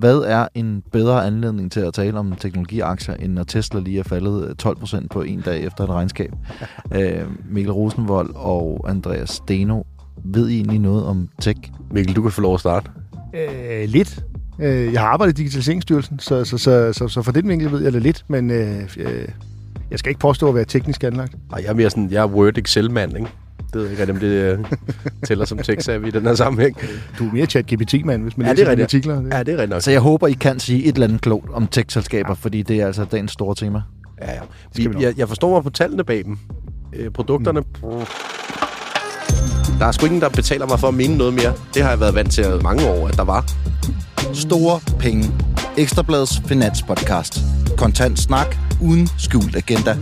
hvad er en bedre anledning til at tale om teknologiaktier, end når Tesla lige er faldet 12 procent på en dag efter et regnskab? øh, Mikkel Rosenvold og Andreas Steno, ved I egentlig noget om tech? Mikkel, du kan få lov at starte. Øh, lidt. Øh, jeg har arbejdet i Digitaliseringsstyrelsen, så, så, så, så, så for den vinkel ved jeg det lidt, men øh, øh, jeg skal ikke påstå at være teknisk anlagt. Ej, jeg er mere sådan, jeg er Word Excel-mand, ikke? Det ved jeg ikke, om det øh, tæller som tech i den her sammenhæng. Du er mere chat GPT-mand, hvis man Ja, læser det er artikler. Ja, det er rigtigt nok. Så jeg håber, I kan sige et eller andet klogt om tech-selskaber, ja. fordi det er altså dagens store tema. Ja, ja. vi Vi, jeg, jeg forstår mig på tallene bag dem. Øh, produkterne... Mm. Der er sgu ingen, der betaler mig for at mene noget mere. Det har jeg været vant til i mange år, at der var. Store penge. Ekstrabladets finanspodcast. Kontant snak uden skjult agenda.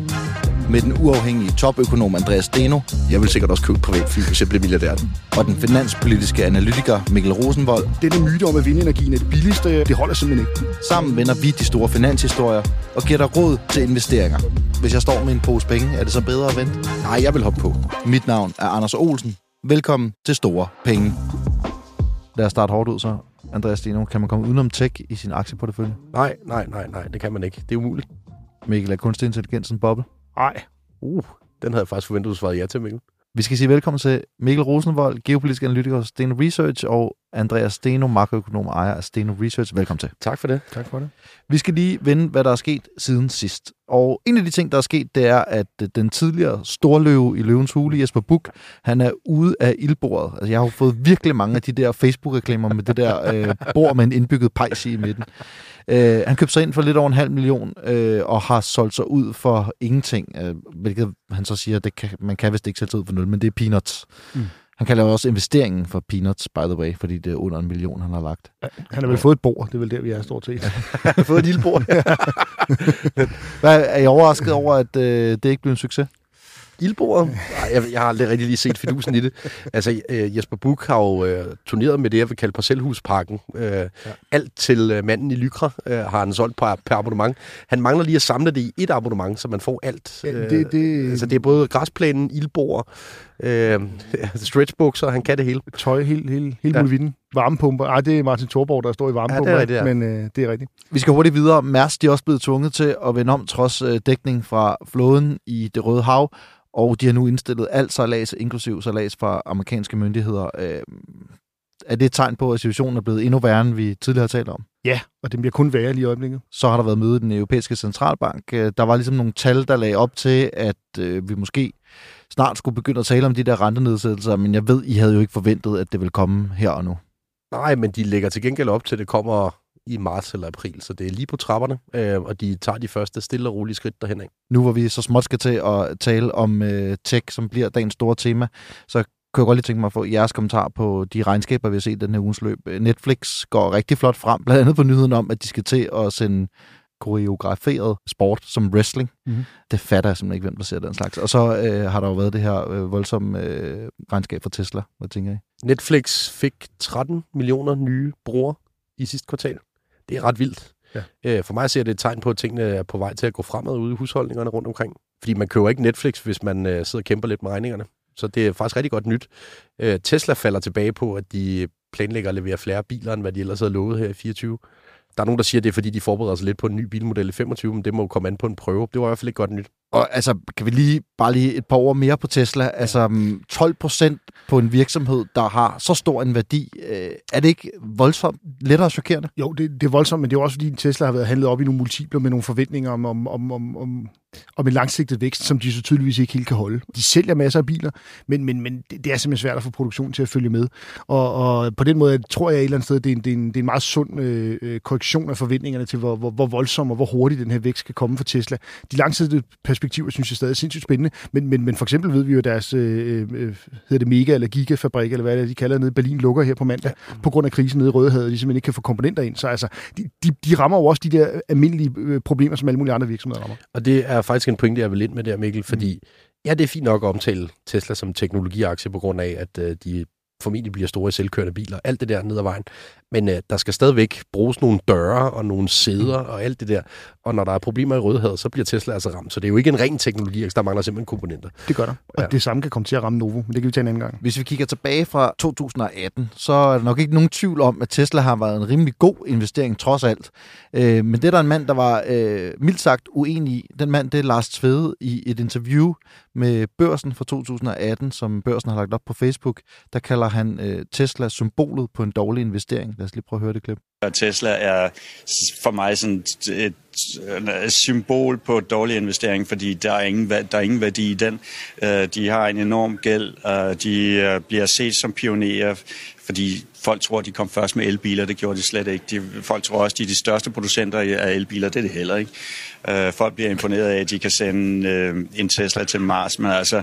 Med den uafhængige topøkonom Andreas Steno Jeg vil sikkert også købe et privatfly, hvis jeg bliver milliardær. og den finanspolitiske analytiker Mikkel Rosenvold. Denne myte om, at vindenergien er det billigste, det holder simpelthen ikke. Sammen vender vi de store finanshistorier og giver dig råd til investeringer. Hvis jeg står med en pose penge, er det så bedre at vente? Nej, jeg vil hoppe på. Mit navn er Anders Olsen. Velkommen til Store Penge. Lad os starte hårdt ud så. Andreas Steno, kan man komme udenom tech i sin aktieportefølje? Nej, nej, nej, nej, det kan man ikke. Det er umuligt. Mikkel, er kunstig intelligens en boble? Nej. Uh, den havde jeg faktisk forventet, du svarede ja til, Mikkel. Vi skal sige velkommen til Mikkel Rosenvold, geopolitisk analytiker hos Steno Research, og Andreas Steno, makroøkonom og ejer af Steno Research. Velkommen til. Tak for det. Tak for det. Vi skal lige vende, hvad der er sket siden sidst. Og en af de ting, der er sket, det er, at øh, den tidligere storløve i Løvens Hule, Jesper Buch, han er ude af ildbordet. Altså, jeg har jo fået virkelig mange af de der Facebook-reklamer med det der øh, bord med en indbygget pejs i midten. Øh, han købte sig ind for lidt over en halv million, øh, og har solgt sig ud for ingenting, øh, hvilket han så siger, det kan, man kan vist ikke sælge sig ud for nul, men det er peanuts. Mm. Han kalder også investeringen for peanuts, by the way, fordi det er under en million, han har lagt. Han har vel fået et bord, det er vel der, vi er stort set. Han har fået et lille bord. Hvad, er I overrasket over, at øh, det ikke blev en succes? Ildbordet? Nej, jeg, jeg har aldrig rigtig lige set fidusen i det. Altså, øh, Jesper Buch har jo øh, turneret med det, jeg vil kalde parcelhusparken. Øh, ja. Alt til øh, manden i Lykra øh, har han solgt per, per abonnement. Han mangler lige at samle det i et abonnement, så man får alt. Ja, Øh, det- det- Altså, det er både græsplænen, ildbord, øh, stretchbukser, han kan det hele. Tøj, helt, helt, helt Ja. ja. muligheden. Varmepumper. Ej, det er Martin Thorborg, der står i varmepumper. rigtigt, ja. Men øh, det er rigtigt. Vi skal hurtigt videre. Mærsk de er også blevet tvunget til at vende om trods øh, dækning fra flåden i det Røde Hav, og de har nu indstillet alt sejlads, inklusiv sejlads fra amerikanske myndigheder. Øh, er det et tegn på, at situationen er blevet endnu værre, end vi tidligere har talt om? Ja, og det bliver kun værre lige i øjeblikket. Så har der været møde i den europæiske centralbank. Øh, Der var ligesom nogle tal, der lagde op til, at øh, vi måske snart skulle begynde at tale om de der rentenedsættelser, men jeg ved, I havde jo ikke forventet, at det ville komme her og nu. Nej, men de lægger til gengæld op til, at det kommer i marts eller april, så det er lige på trapperne, øh, og de tager de første stille og rolige skridt derhen af. nu hvor vi så småt skal til at tale om øh, tech, som bliver dagens store tema, så kunne jeg godt lige tænke mig at få jeres kommentar på de regnskaber, vi har set den her ugens løb. Netflix går rigtig flot frem, blandt andet på nyheden om, at de skal til at sende koreograferet sport som wrestling. Mhm. Det fatter jeg simpelthen ikke, hvem der ser den slags. Og så øh, har der jo været det her øh, voldsomme øh, regnskab for Tesla. Hvad tænker I? Netflix fik 13 millioner nye brugere i sidste kvartal. Det er ret vildt. Ja. Øh, For mig ser det et tegn på, at tingene er på vej til at gå fremad ude i husholdningerne rundt omkring. Fordi man køber ikke Netflix, hvis man øh, sidder og kæmper lidt med regningerne. Så det er faktisk rigtig godt nyt. Øh, Tesla falder tilbage på, at de planlægger at levere flere biler, end hvad de ellers havde lovet her i 24. Der er nogen, der siger, at det er, fordi de forbereder sig lidt på en ny bilmodel i 25, men det må jo komme an på en prøve. Det var i hvert fald ikke godt nyt. Og altså, kan vi lige bare lige et par ord mere på Tesla? Altså, mm, 12 procent på en virksomhed, der har så stor en værdi. Øh, er det ikke voldsomt lettere chokerende? Jo, det, det er voldsomt, men det er også fordi Tesla har været handlet op i nogle multipler med nogle forventninger om, om, om, om, om, om en langsigtet vækst, som de så tydeligvis ikke helt kan holde. De sælger masser af biler, men, men, men det, er simpelthen svært at få produktionen til at følge med. Og, og på den måde tror jeg et eller andet sted, det er en, det er en, det er en meget sund øh, øh, korrektion af forventningerne til, hvor, hvor, hvor voldsom og hvor hurtigt den her vækst kan komme for Tesla. De langsigtede perspektiver synes jeg stadig er sindssygt spændende, men, men, men for eksempel ved vi jo, at deres øh, øh, hedder det mega- eller gigafabrik, eller hvad det er, de kalder det nede i Berlin, lukker her på mandag, ja. på grund af krisen nede i Rødehavet, de simpelthen ikke kan få komponenter ind. Så altså, de, de, de rammer jo også de der almindelige øh, problemer, som alle mulige andre virksomheder rammer. Og det er faktisk en pointe, jeg vil ind med der, Mikkel, fordi ja, det er fint nok at omtale Tesla som teknologiaktie på grund af, at øh, de formentlig bliver store selvkørende biler, alt det der ned ad vejen. Men øh, der skal stadigvæk bruges nogle døre og nogle sæder og alt det der. Og når der er problemer i Rødhavet, så bliver Tesla altså ramt. Så det er jo ikke en ren teknologi, der mangler simpelthen komponenter. Det gør der. Og Ja. det samme kan komme til at ramme Novo, men det kan vi tage en anden gang. Hvis vi kigger tilbage fra 2018, så er der nok ikke nogen tvivl om, at Tesla har været en rimelig god investering trods alt. Øh, men det er der en mand, der var øh, mildt sagt uenig i. Den mand, det er Lars Tvede i et interview med Børsen fra 2018, som Børsen har lagt op på Facebook. Der kalder han øh, Tesla symbolet på en dårlig investering. Lad os lige prøve at høre det klip. Tesla er for mig sådan et, et, et symbol på dårlig investering, fordi der er ingen, der er ingen værdi i den. Øh, De har en enorm gæld, og de øh, bliver set som pionerer, fordi folk tror, de kom først med elbiler. Det gjorde de slet ikke. De, folk tror også, de er de største producenter af elbiler. Det er det heller ikke. Øh, Folk bliver imponeret af, at de kan sende øh, en Tesla til Mars. Men altså,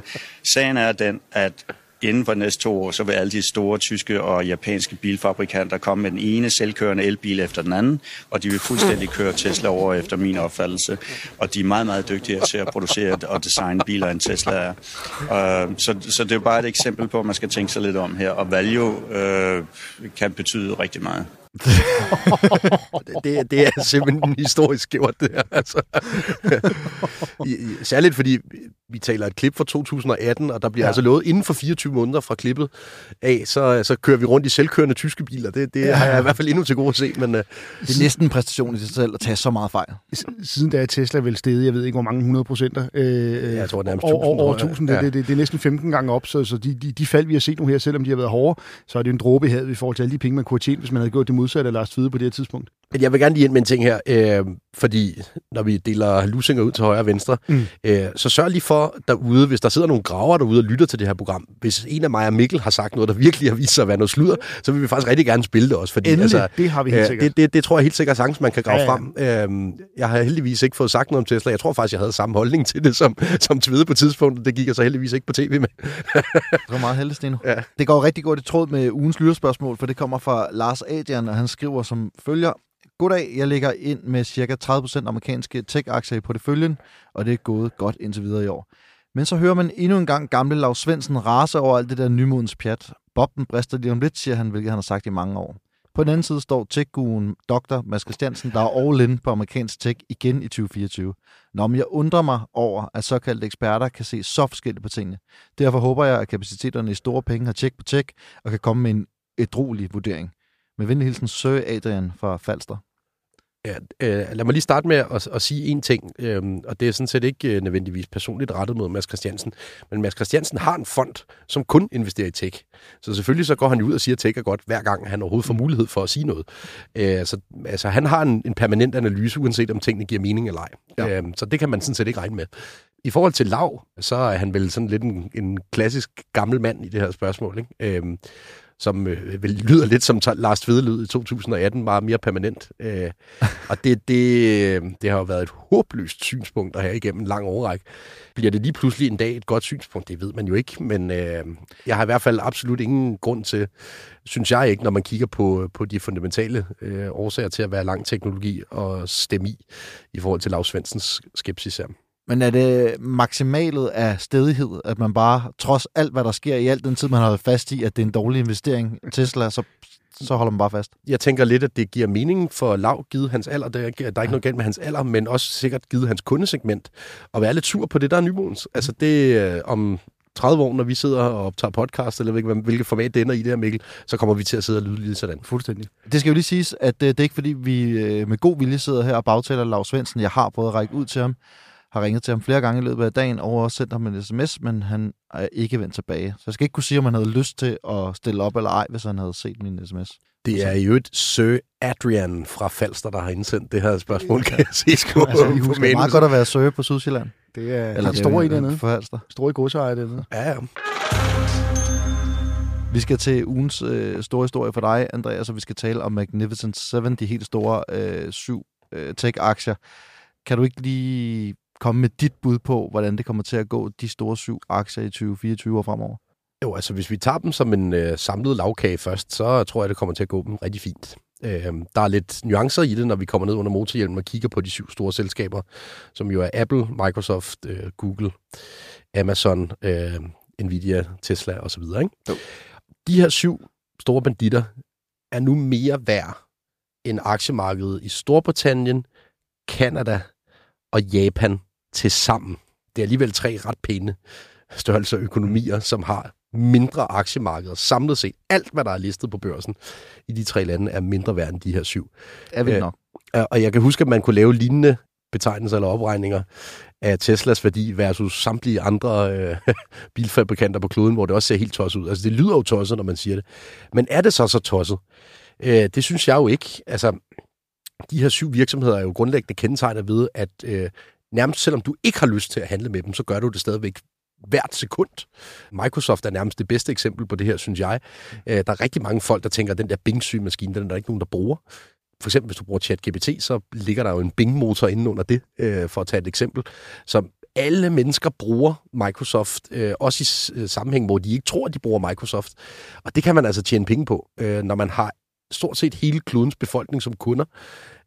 sagen er den, at inden for de næste to år, så vil alle de store tyske og japanske bilfabrikanter komme med den ene selvkørende elbil efter den anden, og de vil fuldstændig køre Tesla over efter min opfattelse. Og de er meget, meget dygtigere til at producere og designe biler, end Tesla er. Øh, så, så det er bare et eksempel på, at man skal tænke sig lidt om her, og value øh, kan betyde rigtig meget. Det, det, er simpelthen historisk gjort, det her. Altså. Særligt fordi vi taler et klip fra 2018, og der bliver ja. altså lovet inden for 24 måneder fra klippet af, så, så kører vi rundt i selvkørende tyske biler. Det, det ja. har jeg i hvert fald endnu til gode at se. Men, uh, Det er næsten en præstation i sig selv at tage så meget fejl. Siden da er Tesla vel steget, jeg ved ikke hvor mange 100 procenter. Øh, jeg tror nærmest over, 1000, over, over tror jeg. 1000. Det, Ja. det, det, det, er næsten 15 gange op, så, så de, de, de fald, vi har set nu her, selvom de har været hårde, så er det en dråbe i havet i forhold til alle de penge, man kunne have tjent, hvis man havde gjort det modsatte af Lars Tvide på det her tidspunkt. Men jeg vil gerne lige ind med en ting her, øh, fordi når vi deler lusinger ud til højre og venstre, mm. øh, så sørg lige for derude, hvis der sidder nogle graver derude og lytter til det her program, hvis en af mig og Mikkel har sagt noget, der virkelig har vist sig at være noget sludder, så vil vi faktisk rigtig gerne spille det også. Fordi, Endelig, det har vi helt øh, sikkert. Det, det, det tror jeg helt sikkert sagtens, man kan grave Ja, ja, frem. Øh, jeg har heldigvis ikke fået sagt noget om Tesla. Jeg tror faktisk, jeg havde samme holdning til det som, som Tvede på tidspunktet. Det gik jeg så heldigvis ikke på tv med. Det var meget heldigt, Steno. Ja. Det går rigtig godt i tråd med ugens lytterspørgsmål, for det kommer fra Lars Adrian, og han skriver som følger. Goddag, jeg ligger ind med ca. 30% amerikanske tech-aktier i porteføljen, og det er gået godt indtil videre i år. Men så hører man endnu en gang gamle Lars Svendsen rase over alt det der nymodens pjat. Bobben brister lige om lidt, siger han, hvilket han har sagt i mange år. På den anden side står tech Dr. Mads Christiansen, der er all in på amerikansk tech igen i 2024. Nå, men jeg undrer mig over, at såkaldte eksperter kan se så forskelligt på tingene. Derfor håber jeg, at kapaciteterne i store penge har tjek på tech og kan komme med en ædrolig vurdering. Med venlig hilsen Sir Adrian fra Falster. Ja, øh, lad mig lige starte med at, at sige en ting, øhm, og det er sådan set ikke øh, nødvendigvis personligt rettet mod Mads Christiansen, men Mads Christiansen har en fond, som kun investerer i tech. Så selvfølgelig så går han ud og siger, at tech er godt, hver gang han overhovedet får mulighed for at sige noget. Øh, så, altså, han har en, en permanent analyse, uanset om tingene giver mening eller ej. Ja. Øhm, så det kan man sådan set ikke regne med. I forhold til Lav, så er han vel sådan lidt en, en klassisk gammel mand i det her spørgsmål, ikke? Øhm, som øh, vel lyder lidt som Lars Tvede lyd i 2018, meget mere permanent. Øh, og det, det, det har jo været et håbløst synspunkt at have igennem en lang overrække. Bliver det lige pludselig en dag et godt synspunkt? Det ved man jo ikke, men øh, jeg har i hvert fald absolut ingen grund til, synes jeg ikke, når man kigger på, på de fundamentale øh, årsager til at være lang teknologi og stemme i, i forhold til Lars Svendsens skepsis her. Men er det maksimalet af stedighed, at man bare, trods alt hvad der sker i alt den tid, man har været fast i, at det er en dårlig investering, Tesla, så, så holder man bare fast? Jeg tænker lidt, at det giver mening for Lav, givet hans alder. Der er, der er ikke noget galt med hans alder, men også sikkert givet hans kundesegment. Og være lidt sur på det, der er nymodens. Altså det øh, om 30 år, når vi sidder og optager podcast, eller hvilket, hvilket format det ender i det her, Mikkel, så kommer vi til at sidde og lyde lidt sådan. Fuldstændig. Det skal jo lige siges, at øh, det er ikke fordi, vi øh, med god vilje sidder her og bagtaler Lars Svendsen. Jeg har prøvet at række ud til ham, har ringet til ham flere gange i løbet af dagen, og også sendt ham en sms, men han er ikke vendt tilbage. Så jeg skal ikke kunne sige, om han havde lyst til at stille op eller ej, hvis han havde set min sms. Det er jo et Sir Adrian fra Falster, der har indsendt det her spørgsmål, kan jeg se. På, Altså, på husker meget godt at være søge på Sydsjælland. Det er Eller store i dernede. For Halster. Store i godsejer dernede. Ja, ja. Vi skal til ugens øh, store historie for dig, Andreas, og vi skal tale om Magnificent Seven, de helt store øh, syv øh, tech-aktier. Kan du ikke lige komme med dit bud på, hvordan det kommer til at gå, de store syv aktier i 2024 og fremover? Jo, altså hvis vi tager dem som en øh, samlet lavkage først, så tror jeg, det kommer til at gå dem rigtig fint. Øh, der er lidt nuancer i det, når vi kommer ned under motorhjelmen og kigger på de syv store selskaber, som jo er Apple, Microsoft, øh, Google, Amazon, øh, Nvidia, Tesla osv. Ikke? Jo. De her syv store banditter er nu mere værd end aktiemarkedet i Storbritannien, Kanada og Japan til sammen. Det er alligevel tre ret pæne størrelser økonomier, som har mindre aktiemarkeder samlet set. Alt, hvad der er listet på børsen i de tre lande, er mindre værd end de her syv. Er vi Øh, nok? Og jeg kan huske, at man kunne lave lignende betegnelser eller opregninger af Teslas værdi versus samtlige andre øh, bilfabrikanter på kloden, hvor det også ser helt tosset ud. Altså, det lyder jo tosset, når man siger det. Men er det så så tosset? Øh, det synes jeg jo ikke. Altså, de her syv virksomheder er jo grundlæggende kendetegnet ved, at øh, nærmest selvom du ikke har lyst til at handle med dem, så gør du det stadigvæk hvert sekund. Microsoft er nærmest det bedste eksempel på det her, synes jeg. Øh, der er rigtig mange folk, der tænker, at den der Bing-søgemaskine, den er der ikke nogen, der bruger. For eksempel, hvis du bruger ChatGPT, så ligger der jo en Bing-motor inde under det, øh, for at tage et eksempel. Så alle mennesker bruger Microsoft, øh, også i s- øh, sammenhæng, hvor de ikke tror, at de bruger Microsoft. Og det kan man altså tjene penge på, øh, når man har stort set hele klodens befolkning som kunder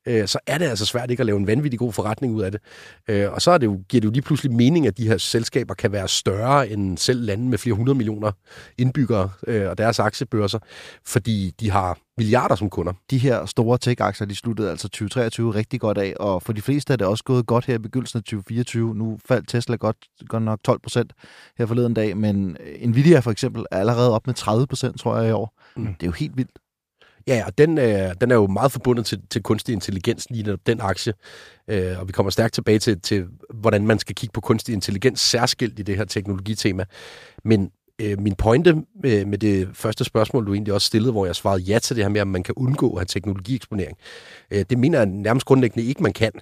øh, så er det altså svært ikke at lave en vanvittig god forretning ud af det. Øh, og så er det jo, giver det jo lige pludselig mening, at de her selskaber kan være større end selv lande med flere hundrede millioner indbyggere øh, og deres aktiebørser, fordi de har milliarder som kunder. De her store tech-aktier, de sluttede altså 2023 rigtig godt af, og for de fleste er det også gået godt her i begyndelsen af 2024. Nu faldt Tesla godt, godt nok 12 procent her forleden dag, men Nvidia for eksempel er allerede op med 30 procent, tror jeg, i år. Mm. Det er jo helt vildt. Ja, og den, øh, den er jo meget forbundet til, til kunstig intelligens, lige netop den aktie. Øh, og vi kommer stærkt tilbage til, til, hvordan man skal kigge på kunstig intelligens særskilt i det her teknologitema. Men øh, min pointe med, med det første spørgsmål, du egentlig også stillede, hvor jeg svarede ja til det her med, om man kan undgå at have teknologieksponering, øh, det mener jeg nærmest grundlæggende ikke, man kan.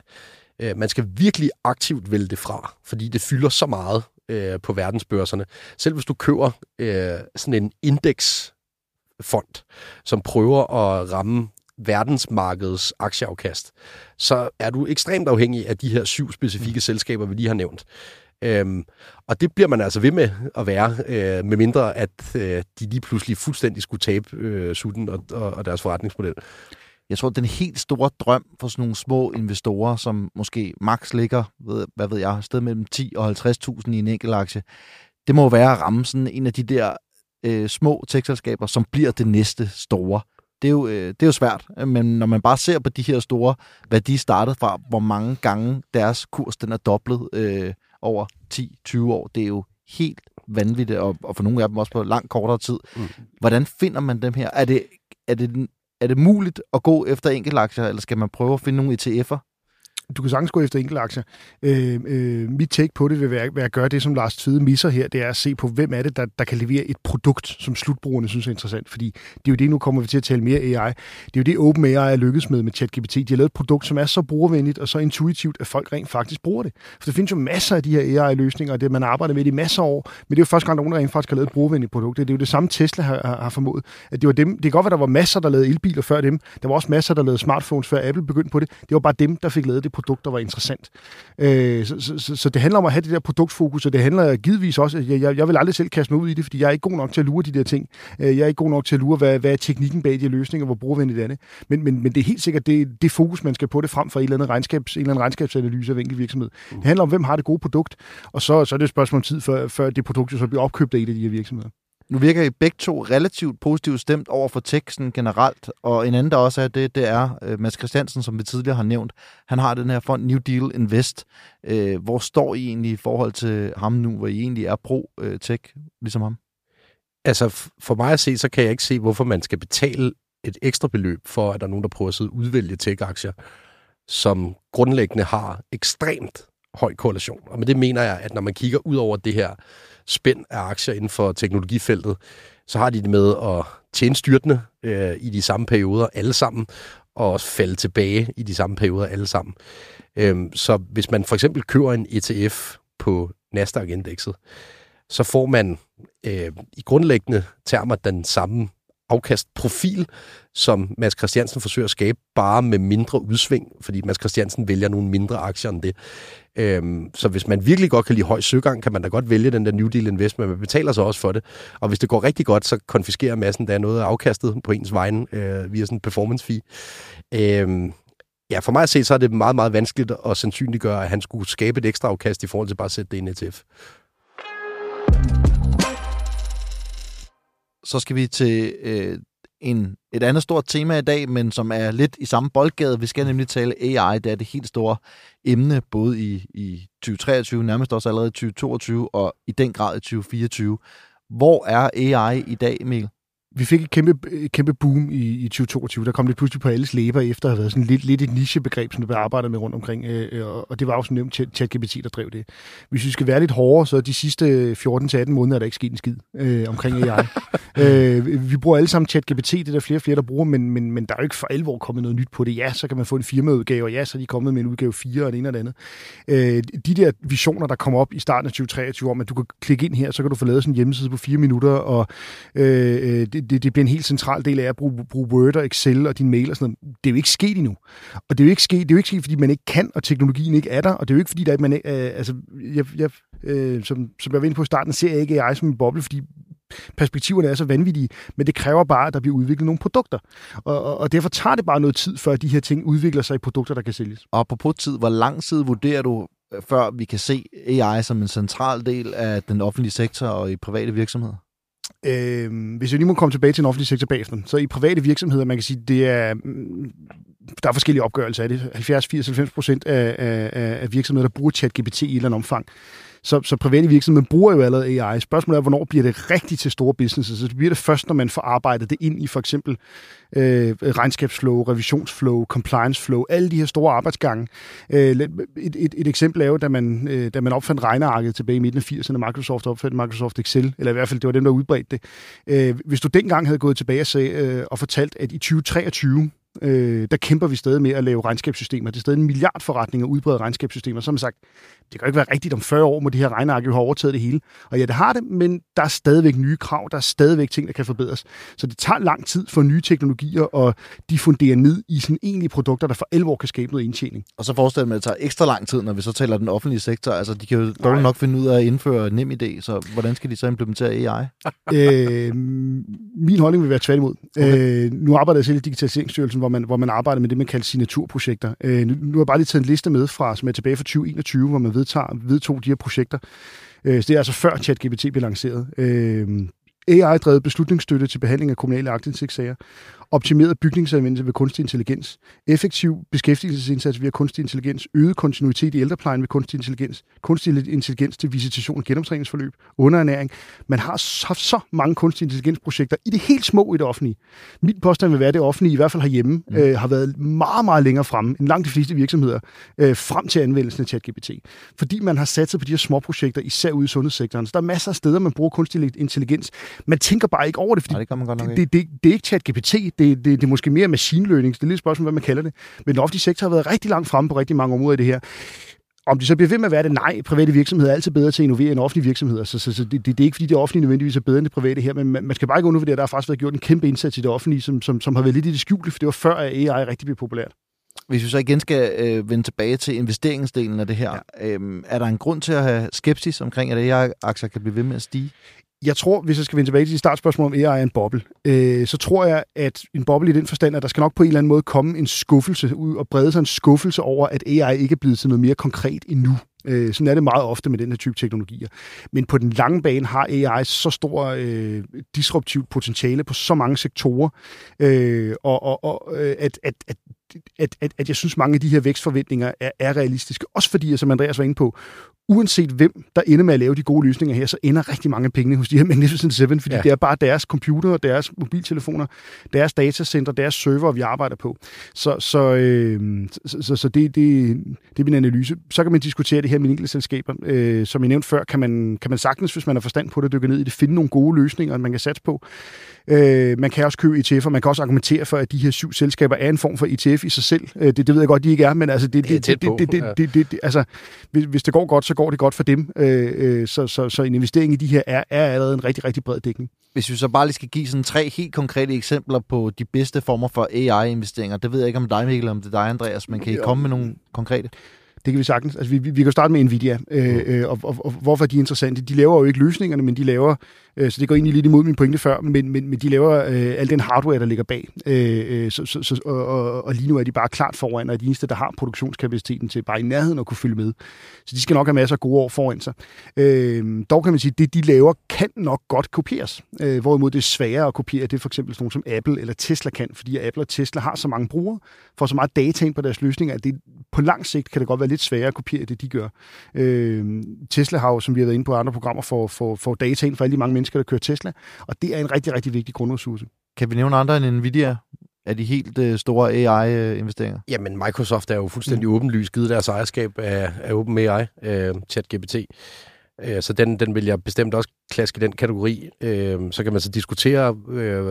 Øh, man skal virkelig aktivt vælge det fra, fordi det fylder så meget øh, på verdensbørserne. Selv hvis du køber øh, sådan en indeks fond, som prøver at ramme verdensmarkedets aktieafkast, så er du ekstremt afhængig af de her syv specifikke selskaber, vi lige har nævnt. Øhm, og det bliver man altså ved med at være, øh, med mindre at øh, de lige pludselig fuldstændig skulle tabe øh, sutten og, og, og deres forretningsmodel. Jeg tror, den helt store drøm for sådan nogle små investorer, som måske max ligger, ved, hvad ved jeg, sted mellem 10 og 50.000 i en enkelt aktie, det må være at ramme sådan en af de der øh, små tech-selskaber, som bliver det næste store. Det er, jo, øh, det er jo svært, men når man bare ser på de her store, hvad de startede fra, hvor mange gange deres kurs den er dobblet øh, over 10-20 år, det er jo helt vanvittigt, og, og for nogle af dem også på langt kortere tid. Mm. Hvordan finder man dem her? Er det, er det, er det muligt at gå efter enkeltaktier, eller skal man prøve at finde nogle ETF'er? Du kan sagtens gå efter enkeltaktier. Øh, øh, mit take på det vil være, være at gøre det, som Lars Tvide misser her, det er at se på, hvem er det, der, der kan levere et produkt, som slutbrugerne synes er interessant. Fordi det er jo det, nu kommer vi til at tale mere AI. Det er jo det, OpenAI er lykkedes med med ChatGPT. De har lavet et produkt, som er så brugervenligt og så intuitivt, at folk rent faktisk bruger det. For der findes jo masser af de her AI-løsninger, og det man arbejder med det i masser af år, men det er jo første gang, nogen rent faktisk har lavet et brugervenligt produkt. Det er jo det samme, Tesla har, har, har formået. At det, var dem, det kan godt være, der var masser, der lavede elbiler før dem. Der var også masser, der lavede smartphones før Apple begyndte på det. Det var bare dem, der fik lavet det produkt, der var interessant. Øh, så, så, så, så det handler om at have det der produktfokus, og det handler givetvis også, at jeg, jeg, jeg vil aldrig selv kaste mig ud i det, fordi jeg er ikke god nok til at lure de der ting. Øh, jeg er ikke god nok til at lure, hvad, hvad er teknikken bag de her løsninger, hvor brugervenligt er det. Men, men, men det er helt sikkert det, det fokus, man skal på det frem for en eller anden, regnskabs, en eller anden regnskabsanalyse af enkelt virksomhed. Det handler om, hvem har det gode produkt, og så, så er det et spørgsmål om tid, før, før det produkt så bliver opkøbt af en af de her virksomheder. Nu virker I begge to relativt positivt stemt over for teksten generelt, og en anden, der også er det, det er øh, Mads Christiansen, som vi tidligere har nævnt. Han har den her fond New Deal Invest. Øh, hvor står I egentlig i forhold til ham nu, hvor I egentlig er pro-tech, ligesom ham? Altså, for mig at se, så kan jeg ikke se, hvorfor man skal betale et ekstra beløb for, at der er nogen, der prøver at sidde og udvælge tech-aktier, som grundlæggende har ekstremt høj korrelation. Og med det mener jeg, at når man kigger ud over det her spænd af aktier inden for teknologifeltet, så har de det med at tjene styrtende øh, i de samme perioder alle sammen, og også falde tilbage i de samme perioder alle sammen. Øhm, så hvis man for eksempel køber en ETF på Nasdaq-indekset, så får man øh, i grundlæggende termer den samme afkastprofil, som Mads Christiansen forsøger at skabe, bare med mindre udsving, fordi Mads Christiansen vælger nogle mindre aktier end det. Øhm, så hvis man virkelig godt kan lide høj søgang, kan man da godt vælge den der New Deal Investment, men man betaler så også for det. Og hvis det går rigtig godt, så konfiskerer massen der noget af afkastet på ens vegne øh, via sådan en performance fee. Øhm, ja, for mig at se, så er det meget, meget vanskeligt at sandsynliggøre, at han skulle skabe et ekstra afkast i forhold til bare at sætte det i en ETF. Så skal vi til øh, en, et andet stort tema i dag, men som er lidt i samme boldgade. Vi skal nemlig tale AI. Det er det helt store emne, både i, i 2023, nærmest også allerede i 2022, og i den grad i 2024. Hvor er AI i dag, Emil? Vi fik et kæmpe, et kæmpe boom i, i 2022. Der kom det pludselig på alles læber efter at have været sådan lidt, lidt et nichebegreb, som der blev arbejdet med rundt omkring. Øh, og det var jo som nævnt ChatGPT, der drev det. Hvis vi skal være lidt hårdere, så de sidste 14-18 måneder er der ikke sket en skid øh, omkring AI. øh, vi bruger alle sammen ChatGPT, det er der flere og flere, der bruger, men, men, men der er jo ikke for alvor kommet noget nyt på det. Ja, så kan man få en firmaudgave, og ja, så er de kommet med en udgave 4 og det ene og det andet. Øh, de der visioner, der kommer op i starten af 2023 om, at du kan klikke ind her, så kan du få lavet sådan en hjemmeside på fire minutter, og øh, øh det, det, det bliver en helt central del af at bruge, bruge Word og Excel og din mail og sådan noget. Det er jo ikke sket endnu. Og det er jo ikke sket, det er jo ikke sket fordi man ikke kan, og teknologien ikke er der, og det er jo ikke fordi, der er, man, øh, altså, jeg, jeg, øh, som, som jeg var inde på i starten, ser jeg ikke AI som en boble, fordi perspektiverne er så vanvittige, men det kræver bare, at der bliver udviklet nogle produkter. Og, og, og derfor tager det bare noget tid, før de her ting udvikler sig i produkter, der kan sælges. Og på tid, hvor lang tid vurderer du, øh, før vi kan se AI som en central del af den offentlige sektor og i private virksomheder? Øh, hvis jeg lige må komme tilbage til den offentlige sektor bagefter, så i private virksomheder, man kan sige, det er, mm, der er forskellige opgørelser af det. 70, 80, 90 procent af, af, af virksomheder, der bruger ChatGPT i et eller andet omfang. Så, så private virksomheder bruger jo allerede AI. Spørgsmålet er, hvornår bliver det rigtigt til store businesses? Så det bliver det først, når man får arbejdet det ind i for eksempel øh, regnskabsflow, revisionsflow, compliance-flow, alle de her store arbejdsgange. Øh, et, et, et eksempel er jo, da man, øh, da man opfandt regnearket tilbage i midten af 80'erne, Microsoft opfandt Microsoft Excel, eller i hvert fald det var dem, der udbredte det. Øh, hvis du dengang havde gået tilbage og, sag, øh, og fortalt, at i 2023, øh, der kæmper vi stadig med at lave regnskabssystemer. Det er stadig en milliard forretninger at udbrede regnskabssystemer. Har man sagt, det kan jo ikke være rigtigt om 40 år, må de her regneark jo have overtaget det hele. Og ja, det har det, men der er stadigvæk nye krav, der er stadigvæk ting, der kan forbedres. Så det tager lang tid for nye teknologier, og de funderer ned i sådan egentlige produkter, der for alvor kan skabe noget indtjening. Og så forestiller man, at det tager ekstra lang tid, når vi så taler den offentlige sektor. Altså, de kan jo dårligt nok finde ud af at indføre nem idé, så hvordan skal de så implementere AI? øh, min holdning vil være tværtimod. Okay. Øh, nu arbejder jeg selv i Digitaliseringsstyrelsen, hvor man, hvor man arbejder med det, man kalder signaturprojekter. Øh, nu, nu har jeg bare lige taget en liste med fra, som er tilbage fra 2021, hvor man vedtager, vedtog de her projekter. Øh, så det er altså før ChatGPT blev lanceret. Øh, AI-drevet beslutningsstøtte til behandling af kommunale aktindsigtssager, optimeret bygningsanvendelse ved kunstig intelligens, effektiv beskæftigelsesindsats via kunstig intelligens, øget kontinuitet i ældreplejen ved kunstig intelligens, kunstig intelligens til visitation og genoptræningsforløb, underernæring. Man har haft så mange kunstig intelligensprojekter i det helt små i det offentlige. Mit påstand vil være, at det offentlige, i hvert fald herhjemme, mm. øh, har været meget, meget længere fremme end langt de fleste virksomheder, øh, frem til anvendelsen af ChatGPT. Fordi man har sat sig på de her små projekter, især ude i sundhedssektoren. Så der er masser af steder, man bruger kunstig intelligens. Man tænker bare ikke over det, fordi Nej, det, det, det, det, det er ikke ChatGPT, det, det, det er måske mere machine learning, det er lidt spørgsmål, hvad man kalder det. Men den offentlige sektor har været rigtig langt fremme på rigtig mange områder i det her. Om det så bliver ved med at være det, nej, private virksomheder er altid bedre til at innovere end offentlige virksomheder, så, så, så det, det, det, er ikke, fordi det offentlige nødvendigvis er bedre end det private her, men man, man skal bare ikke undervurdere, at der har faktisk været gjort en kæmpe indsats i det offentlige, som, som, som har været lidt i det skjulte, for det var før, at AI rigtig blev populært. Hvis vi så igen skal øh, vende tilbage til investeringsdelen af det her, ja. øhm, er der en grund til at have skepsis omkring, at AI-aktier kan blive ved med at stige? Jeg tror, hvis jeg skal vende tilbage til dit startspørgsmål om AI er en boble, øh, så tror jeg, at en boble i den forstand, at der skal nok på en eller anden måde komme en skuffelse ud og brede sig en skuffelse over, at AI ikke er blevet til noget mere konkret endnu. Øh, sådan er det meget ofte med den her type teknologier. Men på den lange bane har AI så stor øh, disruptivt potentiale på så mange sektorer, øh, og, og, og øh, at, at, at at, at, at jeg synes, mange af de her vækstforventninger er, er realistiske. Også fordi, som Andreas var inde på, uanset hvem, der ender med at lave de gode løsninger her, så ender rigtig mange penge hos de her Magnificent Seven, fordi ja. det er bare deres computer, deres mobiltelefoner, deres datacenter, deres server, vi arbejder på. Så, så, øh, så, så, så det, det, det er min analyse. Så kan man diskutere det her med enkelte selskaber. Øh, som jeg nævnte før, kan man, kan man sagtens, hvis man har forstand på det, dykke ned i det, finde nogle gode løsninger, man kan satse på. Øh, man kan også købe ETF'er, man kan også argumentere for, at de her syv selskaber er en form for ETF i sig selv. Øh, det, det ved jeg godt, de ikke er, men altså, det, det, det, det, det, det, det, det, altså hvis, hvis det går godt, så går det godt for dem. Øh, øh, så, så, så en investering i de her er, er allerede en rigtig, rigtig bred dækning. Hvis vi så bare lige skal give sådan tre helt konkrete eksempler på de bedste former for AI-investeringer, det ved jeg ikke om dig, Mikkel, om det er dig, Andreas, men kan I komme med nogle konkrete? Det kan vi sagtens. Altså, vi, vi, vi kan starte med Nvidia, øh, øh, og, og, og hvorfor er de interessante? De laver jo ikke løsningerne, men de laver Øh, så det går egentlig lidt imod min pointe før, men, men, men de laver øh, al den hardware, der ligger bag. Øh, øh, så, så, så, og, og, og lige nu er de bare klart foran, og er de eneste, der har produktionskapaciteten til bare i nærheden at kunne følge med. Så de skal nok have masser af gode år foran sig. Øh, dog kan man sige, at det, de laver, kan nok godt kopieres. Øh, hvorimod det er sværere at kopiere, det er for eksempel sådan nogle som Apple eller Tesla kan, fordi Apple og Tesla har så mange brugere, får så meget data ind på deres løsninger, at det på lang sigt kan det godt være lidt sværere at kopiere det, de gør. Øh, Tesla har jo, som vi har været inde på andre programmer, for, for, for data ind for alle de mange mennesker, der kører Tesla, og det er en rigtig, rigtig vigtig grundressource. Kan vi nævne andre end Nvidia? af de helt øh, store AI-investeringer? Jamen, Microsoft er jo fuldstændig mm. åbenlyst givet deres ejerskab af, af OpenAI, øh, ChatGPT. Øh, så den, den vil jeg bestemt også klaske i den kategori. Øh, så kan man så diskutere, øh,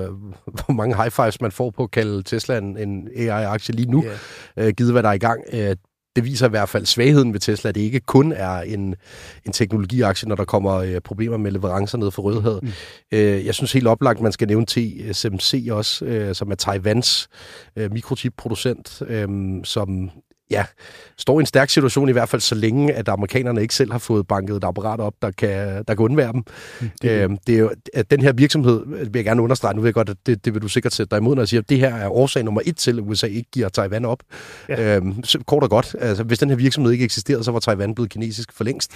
hvor mange high fives man får på at kalde Tesla en, en AI-aktie lige nu, yeah. givet hvad der er i gang det viser i hvert fald svagheden ved Tesla, at det ikke kun er en, en teknologiaktie, når der kommer øh, problemer med leverancer ned for Rødhed. Mm. Øh, jeg synes helt oplagt, man skal nævne TSMC også, øh, som er Taiwans øh, mikrochip-producent, øh, som ja, står i en stærk situation i hvert fald så længe, at amerikanerne ikke selv har fået banket et apparat op, der kan, der kan undvære dem. Mm, det, er... Øhm, det er jo, at den her virksomhed, vil jeg gerne understrege, nu ved jeg godt, at det, det vil du sikkert sætte dig imod, når jeg siger, at det her er årsag nummer et til, at USA ikke giver Taiwan op. Ja. Øhm, så kort og godt, altså, hvis den her virksomhed ikke eksisterede, så var Taiwan blevet kinesisk for længst.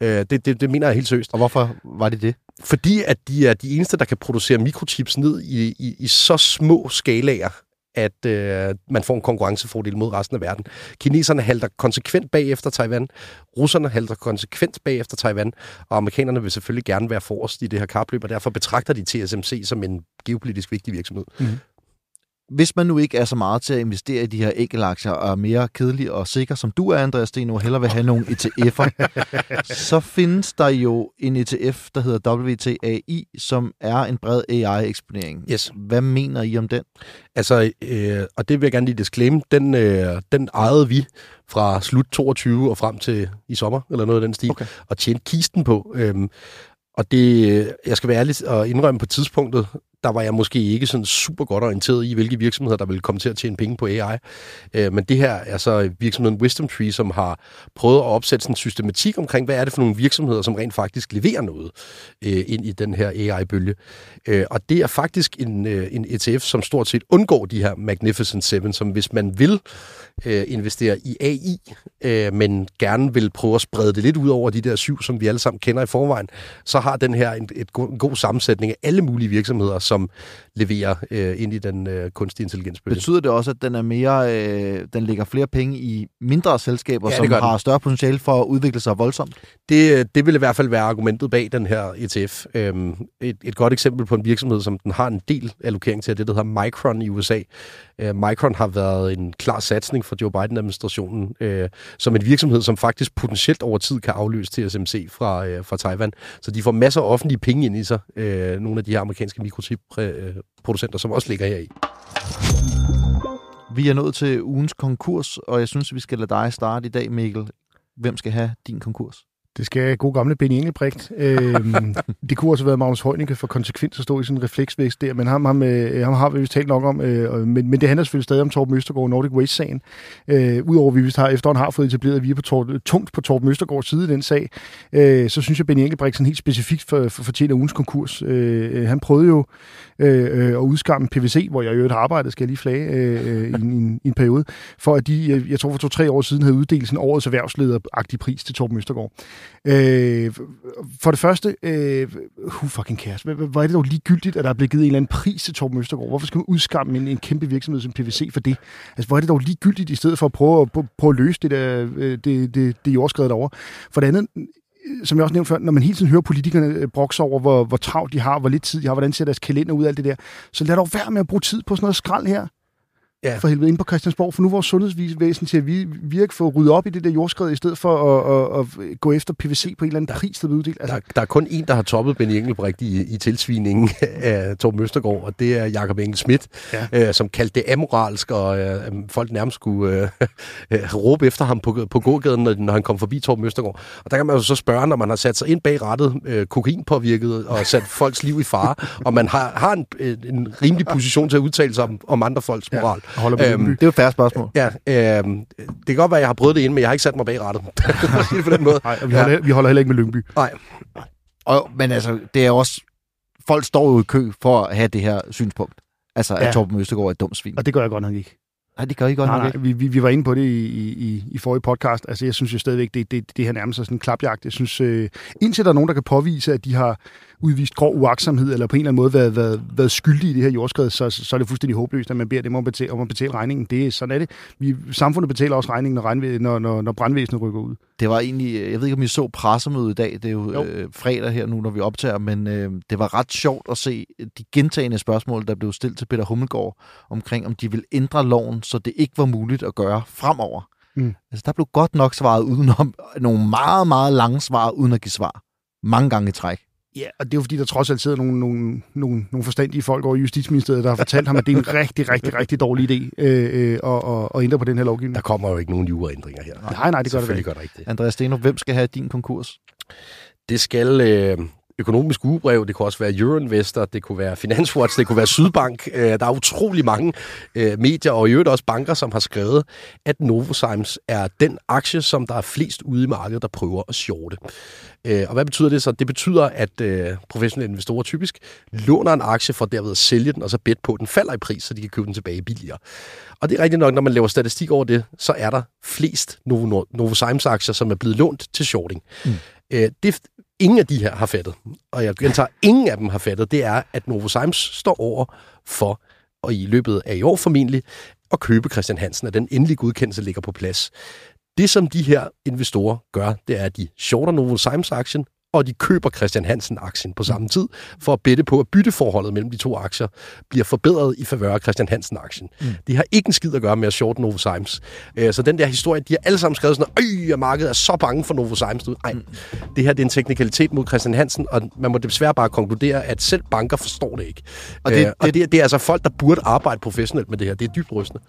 Øh, det, det, det mener jeg helt seriøst. Og hvorfor var det det? Fordi at de er de eneste, der kan producere mikrochips ned i, i, i så små skalaer, at øh, man får en konkurrencefordel mod resten af verden. Kineserne halter konsekvent bag efter Taiwan, russerne halter konsekvent bag efter Taiwan, og amerikanerne vil selvfølgelig gerne være forrest i det her kapløb, og derfor betragter de TSMC som en geopolitisk vigtig virksomhed. Mm hvis man nu ikke er så meget til at investere i de her enkeltaktier, og er mere kedelig og sikker, som du er, Andreas Sten, og hellere vil have nogle ETF'er, så findes der jo en ETF, der hedder WTAI, som er en bred AI-eksponering. Yes. Hvad mener I om den? Altså, øh, og det vil jeg gerne lige disclaim, den, øh, den ejede vi fra slut 22 og frem til i sommer, eller noget af den stil, okay. og tjente kisten på. Øhm, og det, jeg skal være ærlig og indrømme på tidspunktet, der var jeg måske ikke sådan super godt orienteret i, hvilke virksomheder, der ville komme til at tjene penge på AI. Øh, men det her er så virksomheden Wisdom Tree, som har prøvet at opsætte sådan en systematik omkring, hvad er det for nogle virksomheder, som rent faktisk leverer noget øh, ind i den her AI-bølge. Øh, og det er faktisk en, øh, en ETF, som stort set undgår de her Magnificent Seven, som hvis man vil øh, investere i AI, øh, men gerne vil prøve at sprede det lidt ud over de der syv, som vi alle sammen kender i forvejen, så har den her en, et en god sammensætning af alle mulige virksomheder, som leverer øh, ind i den øh, kunstige intelligens. Betyder det også, at den er mere, øh, den lægger flere penge i mindre selskaber, ja, som har den. større potentiale for at udvikle sig voldsomt? Det, det vil i hvert fald være argumentet bag den her ETF. Øhm, et, et godt eksempel på en virksomhed, som den har en del allokering til, er det, der hedder Micron i USA. Øh, Micron har været en klar satsning for Joe Biden-administrationen øh, som en virksomhed, som faktisk potentielt over tid kan afløse TSMC fra, øh, fra Taiwan. Så de får masser af offentlige penge ind i sig, øh, nogle af de her amerikanske producenter, som også ligger her i. Vi er nået til ugens konkurs, og jeg synes, vi skal lade dig starte i dag, Mikkel. Hvem skal have din konkurs? Det skal god gamle Benny Engelbrecht. øhm, det kunne også have været Magnus Heunicke for konsekvens at stå i sådan en refleksvækst der, men ham, ham, øh, ham har vi vist talt nok om. Øh, men, men det handler selvfølgelig stadig om Torben Østergaard og Nordic Waste-sagen. Øh, Udover at vi vist har, efterhånden har fået etableret, at vi er på tor, tungt på Torben Østergaards side i den sag, øh, så synes jeg, at Benny Engelbrecht sådan helt specifikt for, for, fortjener ugens konkurs. Øh, han prøvede jo øh, at udskamme PVC, hvor jeg jo har arbejdet, skal jeg lige flage, øh, i, en, i en periode, for at de, jeg tror for to-tre år siden, havde uddelt sådan årets erhvervsleder-agtig pris til Torben Østergaard. Øh, for det første, øh, who fucking cares? Hvor er det dog ligegyldigt, at der er blevet givet en eller anden pris til Torben Østergaard? Hvorfor skal man udskamme en, en kæmpe virksomhed som PVC for det? Altså, hvor er det dog ligegyldigt, i stedet for at prøve at, prøve at løse det, der, øh, det, det, det jordskredet derovre? For det andet, øh, som jeg også nævnte før, når man hele tiden hører politikerne øh, brokse over, hvor, hvor travlt de har, hvor lidt tid de har, hvordan ser deres kalender ud, alt det der, så lad dog være med at bruge tid på sådan noget skrald her ja. for helvede ind på Christiansborg, for nu er vores sundhedsvæsen til at virke for at rydde op i det der jordskred, i stedet for at, at, at gå efter PVC på en eller anden pris, der uddelt. Altså. Der, der er kun en, der har toppet Benny Engelbrecht i, i tilsviningen af Torben Østergaard, og det er Jakob Engel Schmidt, ja. øh, som kaldte det amoralsk, og øh, folk nærmest skulle øh, råbe efter ham på, på gågaden, når, når han kom forbi Torben Østergaard. Og der kan man jo så spørge, når man har sat sig ind bag rettet, øh, kokainpåvirket og sat folks liv i fare, og man har, har en, en rimelig position til at udtale sig om, om andre folks moral. Ja holder øhm, det er jo et færre spørgsmål. Ja, øhm, det kan godt være, at jeg har prøvet det ind, men jeg har ikke sat mig bag rettet. på den måde. Nej, vi holder, ja. vi holder heller ikke med Lyngby. Nej. Og, men altså, det er også folk står jo i kø for at have det her synspunkt. Altså, at Ja. Torben Østergaard er et dumt svin. Og det gør jeg godt nok ikke. Nej, det gør I godt Nej, nok nej, ikke. vi, vi, vi var inde på det i, i, i forrige podcast. Altså, jeg synes jo stadigvæk, det, det, det her nærmest er sådan en klapjagt. Jeg synes, øh, indtil der er nogen, der kan påvise, at de har udvist grov uaksomhed, eller på en eller anden måde været, været, været skyldige i det her jordskred, så, så er det fuldstændig håbløst, at man beder dem om at betale, om at betale regningen. Det, er- sådan er det. Vi, samfundet betaler også regningen, når, regnvæ- når, når, når brandvæsenet rykker ud. Det var egentlig, jeg ved ikke, om I så pressemødet i dag, det er jo, Jo. øh, fredag her nu, når vi optager, men øh, det var ret sjovt at se de gentagende spørgsmål, der blev stillet til Peter Hummelgaard, omkring om de ville ændre loven, så det ikke var muligt at gøre fremover. Mm. Altså, der blev godt nok svaret udenom, nogle meget, meget lange svar, uden at give svar. Mange gange i træk. Ja, og det er jo fordi, der trods alt sidder nogle, nogle, nogle, nogle forstandige folk over i Justitsministeriet, der har fortalt ham, at det er en rigtig, rigtig, rigtig dårlig idé øh, øh, at, at, at ændre på den her lovgivning. Der kommer jo ikke nogen juraændringer her. Nej, nej, det gør det ikke. gør der ikke det. Andreas Steno, hvem skal have din konkurs? Det skal øh, økonomisk ugebrev, det kunne også være Euroinvestor, det kunne være Finanswatch, det kunne være Sydbank. Øh, der er utrolig mange øh, medier, og i øvrigt også banker, som har skrevet, at Novozymes er den aktie, som der er flest ude i markedet, der prøver at shorte. Øh, og hvad betyder det så? Det betyder, at øh, professionelle investorer typisk låner en aktie for derved at sælge den, og så bet på, at den falder i pris, så de kan købe den tilbage billigere. Og det er rigtigt nok, når man laver statistik over det, så er der flest Novo, Novozymes-aktier, som er blevet lånt til shorting. Mm. Øh, det ingen af de her har fattet, og jeg gentager, ingen af dem har fattet, det er, at Novozymes står over for, og i løbet af i år formentlig, at købe Christian Hansen, at den endelige godkendelse ligger på plads. Det, som de her investorer gør, det er, at de shorter Novozymes-aktien, og de køber Christian Hansen-aktien på samme tid, for at bette på, at bytteforholdet mellem de to aktier bliver forbedret i favør af Christian Hansen-aktien. Mm. Det har ikke en skid at gøre med at shorte Novozymes. Øh, Så den der historie, de har alle sammen skrevet sådan, at markedet er så bange for Novozymes. Nej, mm. det her det er en teknikalitet mod Christian Hansen, og man må desværre bare konkludere, at selv banker forstår det ikke. Og det- det, øh, og det, det er altså folk, der burde arbejde professionelt med det her. Det er dybt rystende.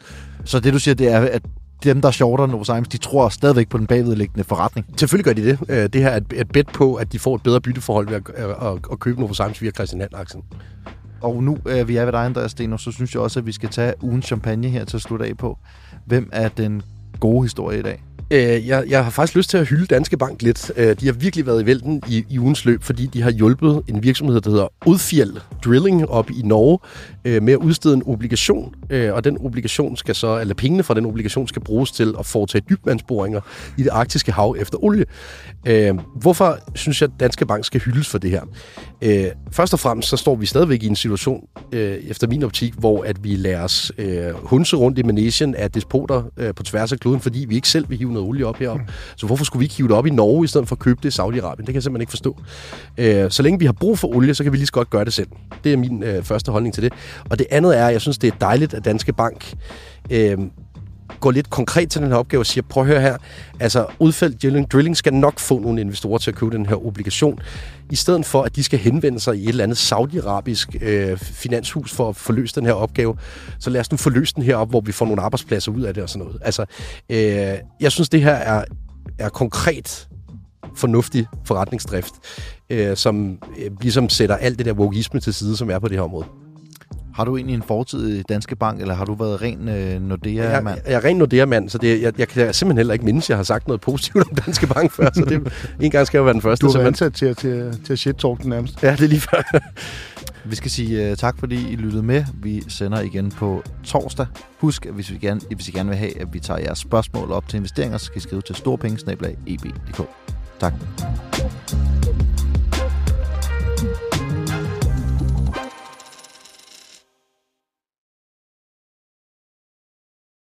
Så det, du siger, det er, at dem, der shorter Novozymes, de tror stadigvæk på den bagvedliggende forretning. Selvfølgelig gør de det. Øh, Det her er et- et bet på, at de får et bedre bytteforhold ved at, at, at købe Novozymes via Christian Hansen-aktien. Og nu øh, vi er ved dig, Andreas Steno, så synes jeg også, at vi skal tage ugen champagne her til at slutte af på. Hvem er den gode historie i dag? Øh, jeg, jeg har faktisk lyst til at hylde Danske Bank lidt. Øh, de har virkelig været i vælten i, i ugens løb, fordi de har hjulpet en virksomhed, der hedder Udfjeld Drilling op i Norge, øh, med at udstede en obligation. Øh, og den obligation skal så, eller pengene fra den obligation skal bruges til at foretage dybvandsboringer i det arktiske hav efter olie. Øh, hvorfor synes jeg, at Danske Bank skal hyldes for det her? Øh, først og fremmest så står vi stadigvæk i en situation, øh, efter min optik, hvor at vi lader os øh, hunse rundt i Manesien af despoter øh, på tværs af kloden, fordi vi ikke selv vil hive noget olie op herop. Så hvorfor skulle vi ikke hive det op i Norge, i stedet for at købe det i Saudi-Arabien? Det kan jeg simpelthen ikke forstå. Øh, så længe vi har brug for olie, så kan vi lige så godt gøre det selv. Det er min øh, første holdning til det. Og det andet er, at jeg synes, det er dejligt, at Danske Bank øh, går lidt konkret til den her opgave og siger, prøv at høre her, altså udfældt drilling, drilling skal nok få nogle investorer til at købe den her obligation, i stedet for, at de skal henvende sig i et eller andet saudiarabisk øh, finanshus for at forløse den her opgave. Så lad os nu forløse den her op, hvor vi får nogle arbejdspladser ud af det og sådan noget. Altså, øh, jeg synes, det her er, er konkret fornuftig forretningsdrift, øh, som øh, ligesom sætter alt det der wokeisme til side, som er på det her område. Har du egentlig en fortid i Danske Bank, eller har du været ren øh, Nordea-mand? Jeg, jeg er ren Nordea-mand, så det, jeg, jeg kan simpelthen heller ikke mindes, at jeg har sagt noget positivt om Danske Bank før, så det, en gang skal jeg være den første. Du har ansat til, til, til shit-talk den nærmest. Ja, det er lige før. Vi skal sige uh, tak, fordi I lyttede med. Vi sender igen på torsdag. Husk, at hvis, vi gerne, hvis I gerne vil have, at vi tager jeres spørgsmål op til investeringer, så skal I skrive til storpengesnablag.eb.dk. Tak.